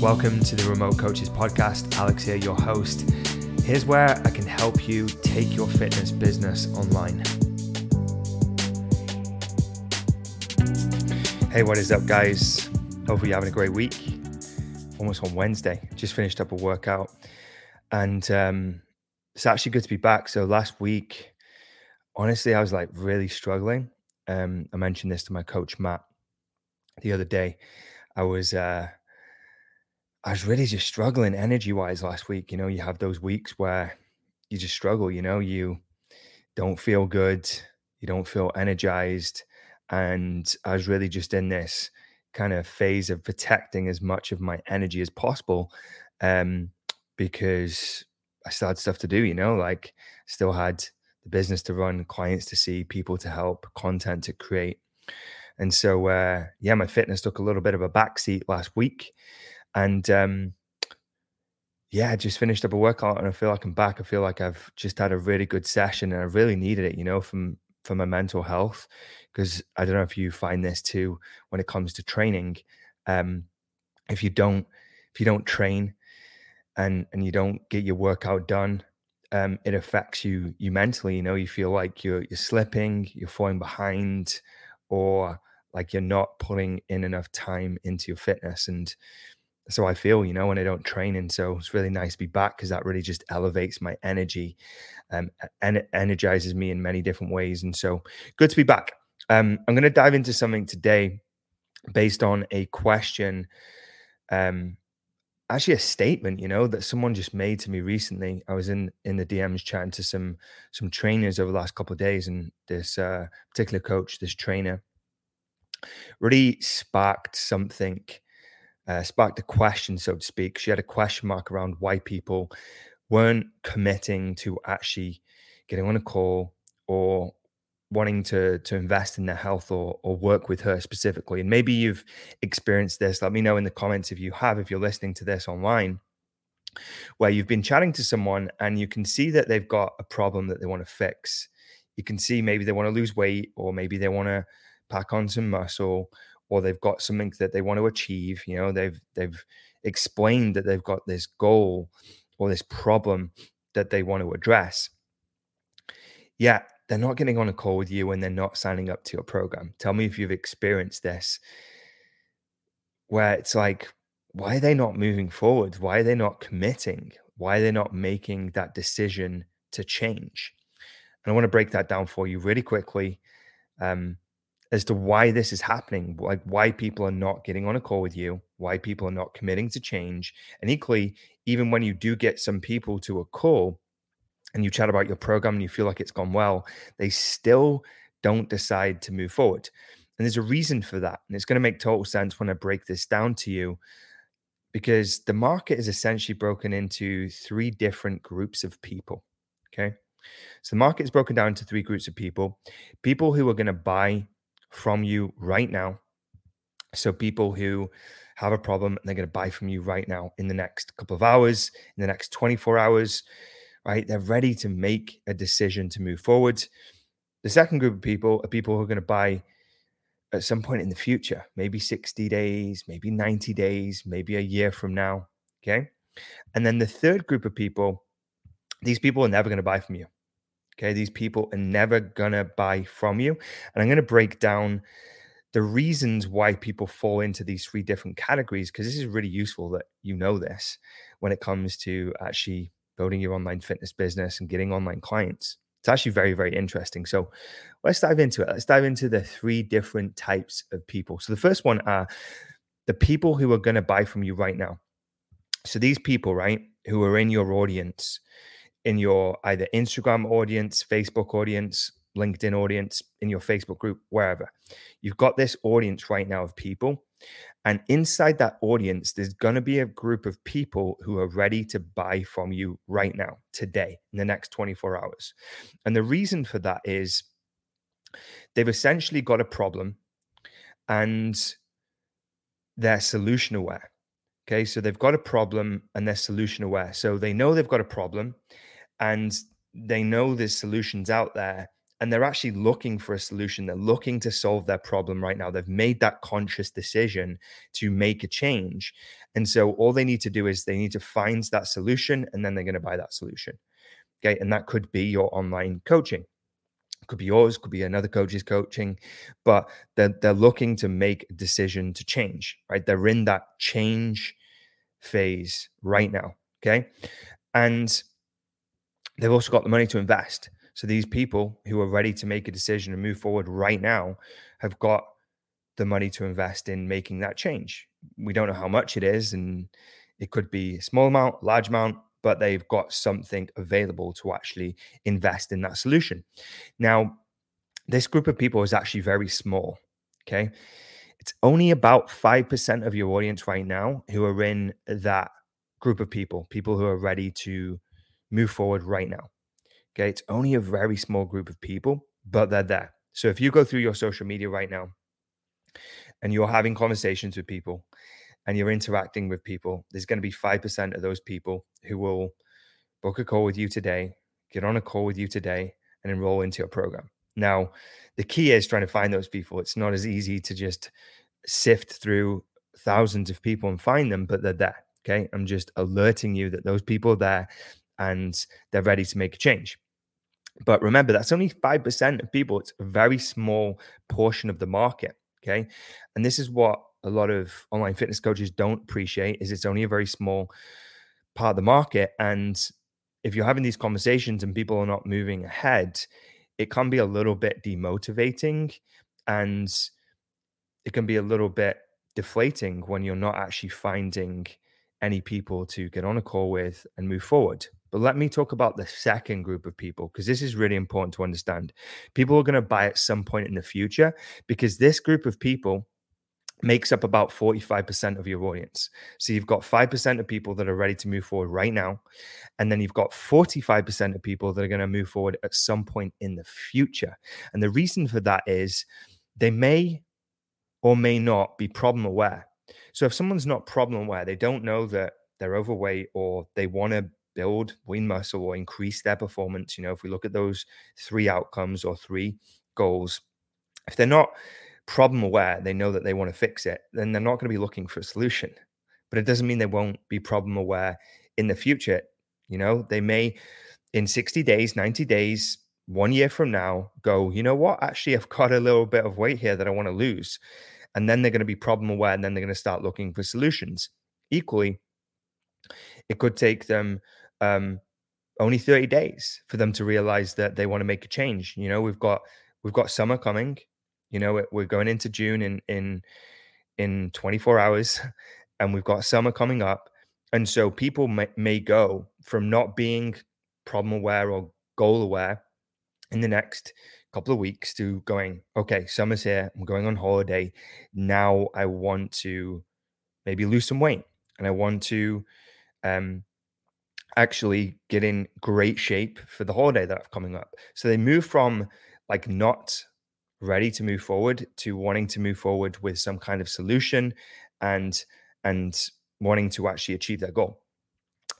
Welcome to the Remote Coaches Podcast. Alex here, your host. Here's where I can help you take your fitness business online. Hey, what is up, guys? Hopefully, you're having a great week. Almost on Wednesday. Just finished up a workout, and um, it's actually good to be back. So last week, honestly, I was like really struggling. Um, I mentioned this to my coach Matt the other day. I was uh, I was really just struggling energy wise last week. You know, you have those weeks where you just struggle, you know, you don't feel good, you don't feel energized. And I was really just in this kind of phase of protecting as much of my energy as possible um, because I still had stuff to do, you know, like still had the business to run, clients to see, people to help, content to create. And so, uh, yeah, my fitness took a little bit of a backseat last week. And um, yeah, I just finished up a workout and I feel like I'm back. I feel like I've just had a really good session and I really needed it, you know, from for my mental health. Because I don't know if you find this too when it comes to training. Um, if you don't, if you don't train and and you don't get your workout done, um, it affects you you mentally. You know, you feel like you're you're slipping, you're falling behind, or like you're not putting in enough time into your fitness. And so I feel, you know, when I don't train. And so it's really nice to be back because that really just elevates my energy um, and energizes me in many different ways. And so good to be back. Um, I'm going to dive into something today based on a question, um, actually a statement, you know, that someone just made to me recently. I was in in the DMs chatting to some some trainers over the last couple of days, and this uh, particular coach, this trainer, really sparked something uh, sparked a question, so to speak. She had a question mark around why people weren't committing to actually getting on a call or wanting to to invest in their health or or work with her specifically. And maybe you've experienced this. Let me know in the comments if you have, if you're listening to this online, where you've been chatting to someone and you can see that they've got a problem that they want to fix. You can see maybe they want to lose weight or maybe they want to pack on some muscle or they've got something that they want to achieve you know they've they've explained that they've got this goal or this problem that they want to address yeah they're not getting on a call with you and they're not signing up to your program. Tell me if you've experienced this. Where it's like why are they not moving forward? Why are they not committing? Why are they not making that decision to change? And i want to break that down for you really quickly. Um, as to why this is happening, like why people are not getting on a call with you, why people are not committing to change. And equally, even when you do get some people to a call and you chat about your program and you feel like it's gone well, they still don't decide to move forward. And there's a reason for that. And it's going to make total sense when I break this down to you because the market is essentially broken into three different groups of people. Okay. So the market is broken down into three groups of people people who are going to buy from you right now. So people who have a problem and they're going to buy from you right now in the next couple of hours, in the next 24 hours, right? They're ready to make a decision to move forward. The second group of people are people who are going to buy at some point in the future, maybe 60 days, maybe 90 days, maybe a year from now. Okay. And then the third group of people, these people are never going to buy from you. Okay. These people are never to buy from you. And I'm to break down the reasons why people fall into these three different categories, because this is really useful that you know this when it comes to actually building your online fitness business and getting online clients. It's actually very, very interesting. So let's dive into it. Let's dive into the three different types of people. So the first one are the people who are going to buy from you right now. So these people, right, who are in your audience, in your either Instagram audience, Facebook audience, LinkedIn audience, in your Facebook group, wherever. You've got this audience right now of people. And inside that audience, there's going to be a group of people who are ready to buy from you right now, today, in the next 24 hours. And the reason for that is they've essentially got a problem and they're solution aware. Okay. So they've got a problem and they're solution aware. So they know they've got a problem and they know there's solutions out there and they're actually looking for a solution. They're looking to solve their problem right now. They've made that conscious decision to make a change. And so all they need to do is they need to find that solution and then they're going to buy that solution. Okay. And that could be your online coaching. Could be yours, could be another coach's coaching, but they're, they're looking to make a decision to change, right? They're in that change phase right now. Okay. And they've also got the money to invest. So these people who are ready to make a decision and move forward right now have got the money to invest in making that change. We don't know how much it is, and it could be a small amount, large amount, but they've got something available to actually invest in that solution. Now, this group of people is actually very small. Okay. It's only about 5% of your audience right now who are in that group of people, people who are ready to move forward right now. Okay. It's only a very small group of people, but they're there. So if you go through your social media right now and you're having conversations with people and you're interacting with people, there's going to be 5% of those people who will book a call with you today, get on a call with you today, and enroll into your program. Now, the key is trying to find those people. It's not as easy to just sift through thousands of people and find them, but they're there. Okay. I'm just alerting you that those people are there and they're ready to make a change. But remember, that's only 5% of people. It's a very small portion of the market. Okay. And this is what a lot of online fitness coaches don't appreciate is it's only a very small part of the market. And if you're having these conversations and people are not moving ahead, it can be a little bit demotivating and it can be a little bit deflating when you're not actually finding any people to get on a call with and move forward. But let me talk about the second group of people because this is really important to understand. People are going to buy at some point in the future because this group of people makes up about 45% of your audience. So you've got 5% of people that are ready to move forward right now. And then you've got 45% of people that are going to move forward at some point in the future. And the reason for that is they may or may not be problem aware. So if someone's not problem aware, they don't know that they're overweight or they want to build lean muscle or increase their performance. You know, if we look at those three outcomes or three goals, if they're not problem aware, they know that they want to fix it, then they're not going to be looking for a solution. But it doesn't mean they won't be problem aware in the future. You know, they may in 60 days, 90 days, one year from now go, you know what? Actually, I've got a little bit of weight here that I want to lose. And then they're going to be problem aware and then they're going to start looking for solutions. Equally, it could take them um, only 30 days for them to realize that they want to make a change. You know, we've got we've got summer coming. You know, we're going into June in in in 24 hours, and we've got summer coming up. And so people may, may go from not being problem aware or goal aware in the next couple of weeks to going, okay, summer's here. I'm going on holiday. Now I want to maybe lose some weight and I want to um, actually get in great shape for the holiday that's coming up. So they move from like not ready to move forward to wanting to move forward with some kind of solution and and wanting to actually achieve their goal.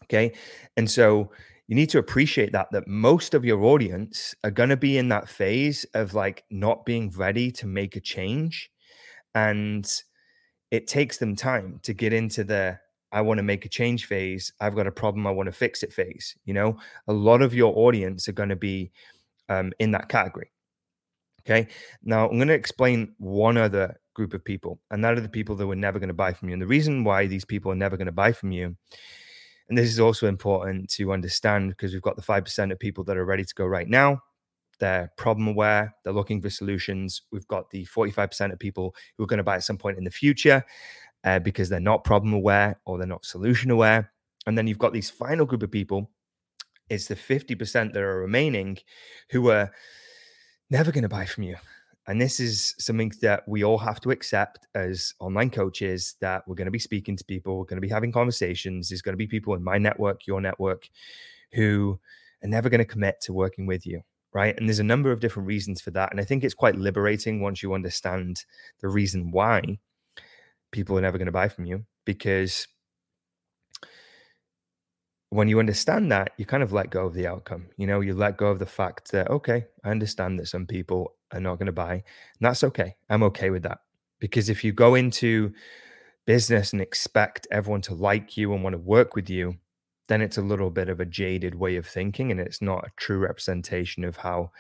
Okay. And so you need to appreciate that that most of your audience are going to be in that phase of like not being ready to make a change and it takes them time to get into the I want to make a change phase. I've got a problem. I want to fix it phase. You know, a lot of your audience are going to be um, in that category. Okay. Now I'm going to explain one other group of people, and that are the people that were never going to buy from you. And the reason why these people are never going to buy from you, and this is also important to understand because we've got the 5% of people that are ready to go right now. They're problem aware, they're looking for solutions. We've got the 45% of people who are going to buy at some point in the future uh, because they're not problem aware or they're not solution aware. And then you've got these final group of people, it's the 50% that are remaining who are never going to buy from you. And this is something that we all have to accept as online coaches that we're going to be speaking to people, we're going to be having conversations. There's going to be people in my network, your network, who are never going to commit to working with you. Right. And there's a number of different reasons for that. And I think it's quite liberating once you understand the reason why people are never going to buy from you because when you understand that, you kind of let go of the outcome. You know, you let go of the fact that, okay, I understand that some people are not going to buy. And that's okay. I'm okay with that. Because if you go into business and expect everyone to like you and want to work with you, then it's a little bit of a jaded way of thinking and it's not a true representation of how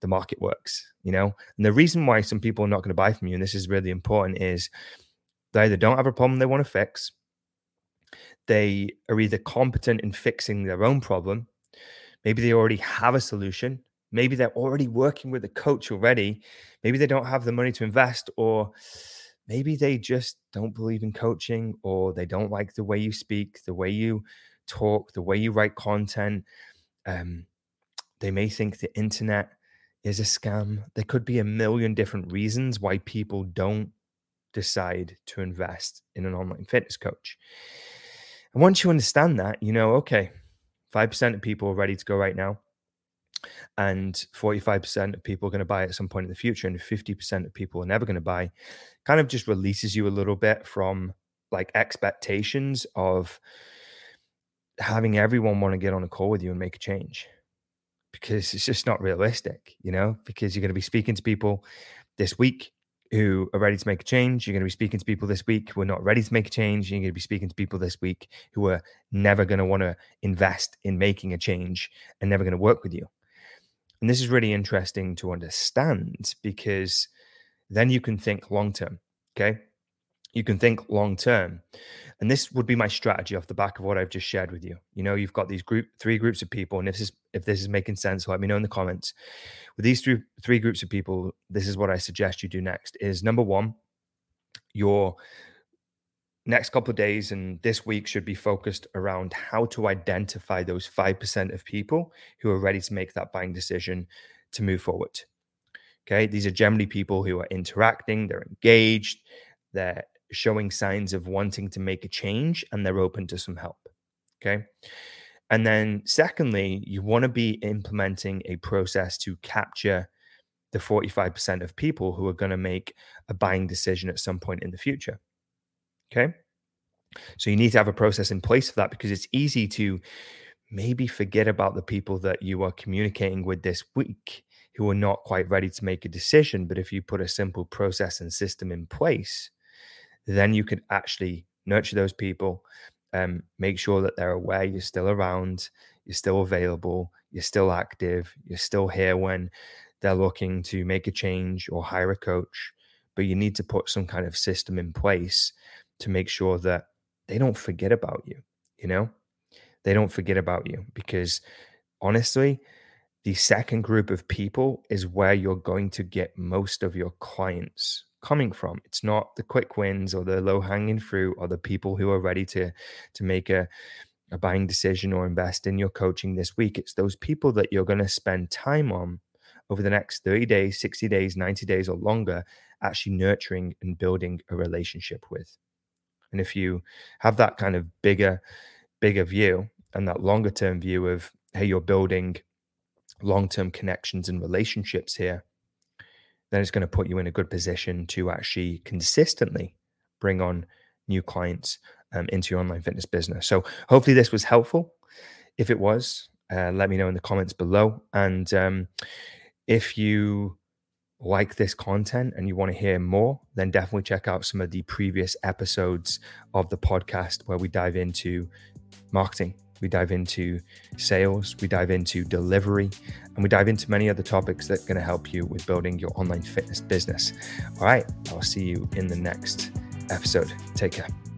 the market works, you know? And the reason why some people are not going to buy from you, and this is really important, is they either don't have a problem they want to fix, they are either competent in fixing their own problem, maybe they already have a solution, maybe they're already working with a coach already, maybe they don't have the money to invest, or maybe they just don't believe in coaching, or they don't like the way you speak, the way you talk, the way you write content. Um, they may think the internet is a scam. There could be a million different reasons why people don't decide to invest in an online fitness coach. And once you understand that, you know, okay, 5% of people are ready to go right now. And 45% of people are going to buy at some point in the future. And 50% of people are never going to buy. Kind of just releases you a little bit from like expectations of having everyone want to get on a call with you and make a change because it's just not realistic, you know, because you're going to be speaking to people this week who are ready to make a change. You're going to be speaking to people this week who are not ready to make a change. You're going to be speaking to people this week who are never going to want to invest in making a change and never going to work with you. And this is really interesting to understand because then you can think long term. Okay you can think long term. And this would be my strategy off the back of what I've just shared with you. You know, you've got these group three groups of people, and if this is if this is making sense, let me know in the comments. With these three three groups of people, this is what I suggest you do next. Is number one, your next couple of days and this week should be focused around how to identify those 5% of people who are ready to make that buying decision to move forward. Okay. These are generally people who are interacting, they're engaged, they're showing signs of wanting to make a change and they're open to some help. Okay. And then, secondly, you want to be implementing a process to capture the 45% of people who are going to make a buying decision at some point in the future. Okay. So, you need to have a process in place for that because it's easy to maybe forget about the people that you are communicating with this week who are not quite ready to make a decision. But if you put a simple process and system in place, then you can actually nurture those people, um, make sure that they're aware you're still around, you're still available, you're still active, you're still here when they're looking to make a change or hire a coach. But you need to put some kind of system in place to make sure that they don't forget about you, you know? They don't forget about you because honestly, the second group of people is where you're going to get most of your clients coming from. It's not the quick wins or the low hanging fruit or the people who are ready to to make a a buying decision or invest in your coaching this week. It's those people that you're going to spend time on over the next 30 days, 60 days, 90 days or longer actually nurturing and building a relationship with. And if you have that kind of bigger bigger view and that longer term view of hey you're building long-term connections and relationships here then it's going to put you in a good position to actually consistently bring on new clients um, into your online fitness business. So hopefully this was helpful. If it was, uh, let me know in the comments below. And um, if you like this content and you want to hear more, then definitely check out some of the previous episodes of the podcast where we dive into marketing we dive into sales, we dive into delivery, and we dive into many other topics that are going to help you with building your online fitness business. All right, I'll see you in the next episode. Take care.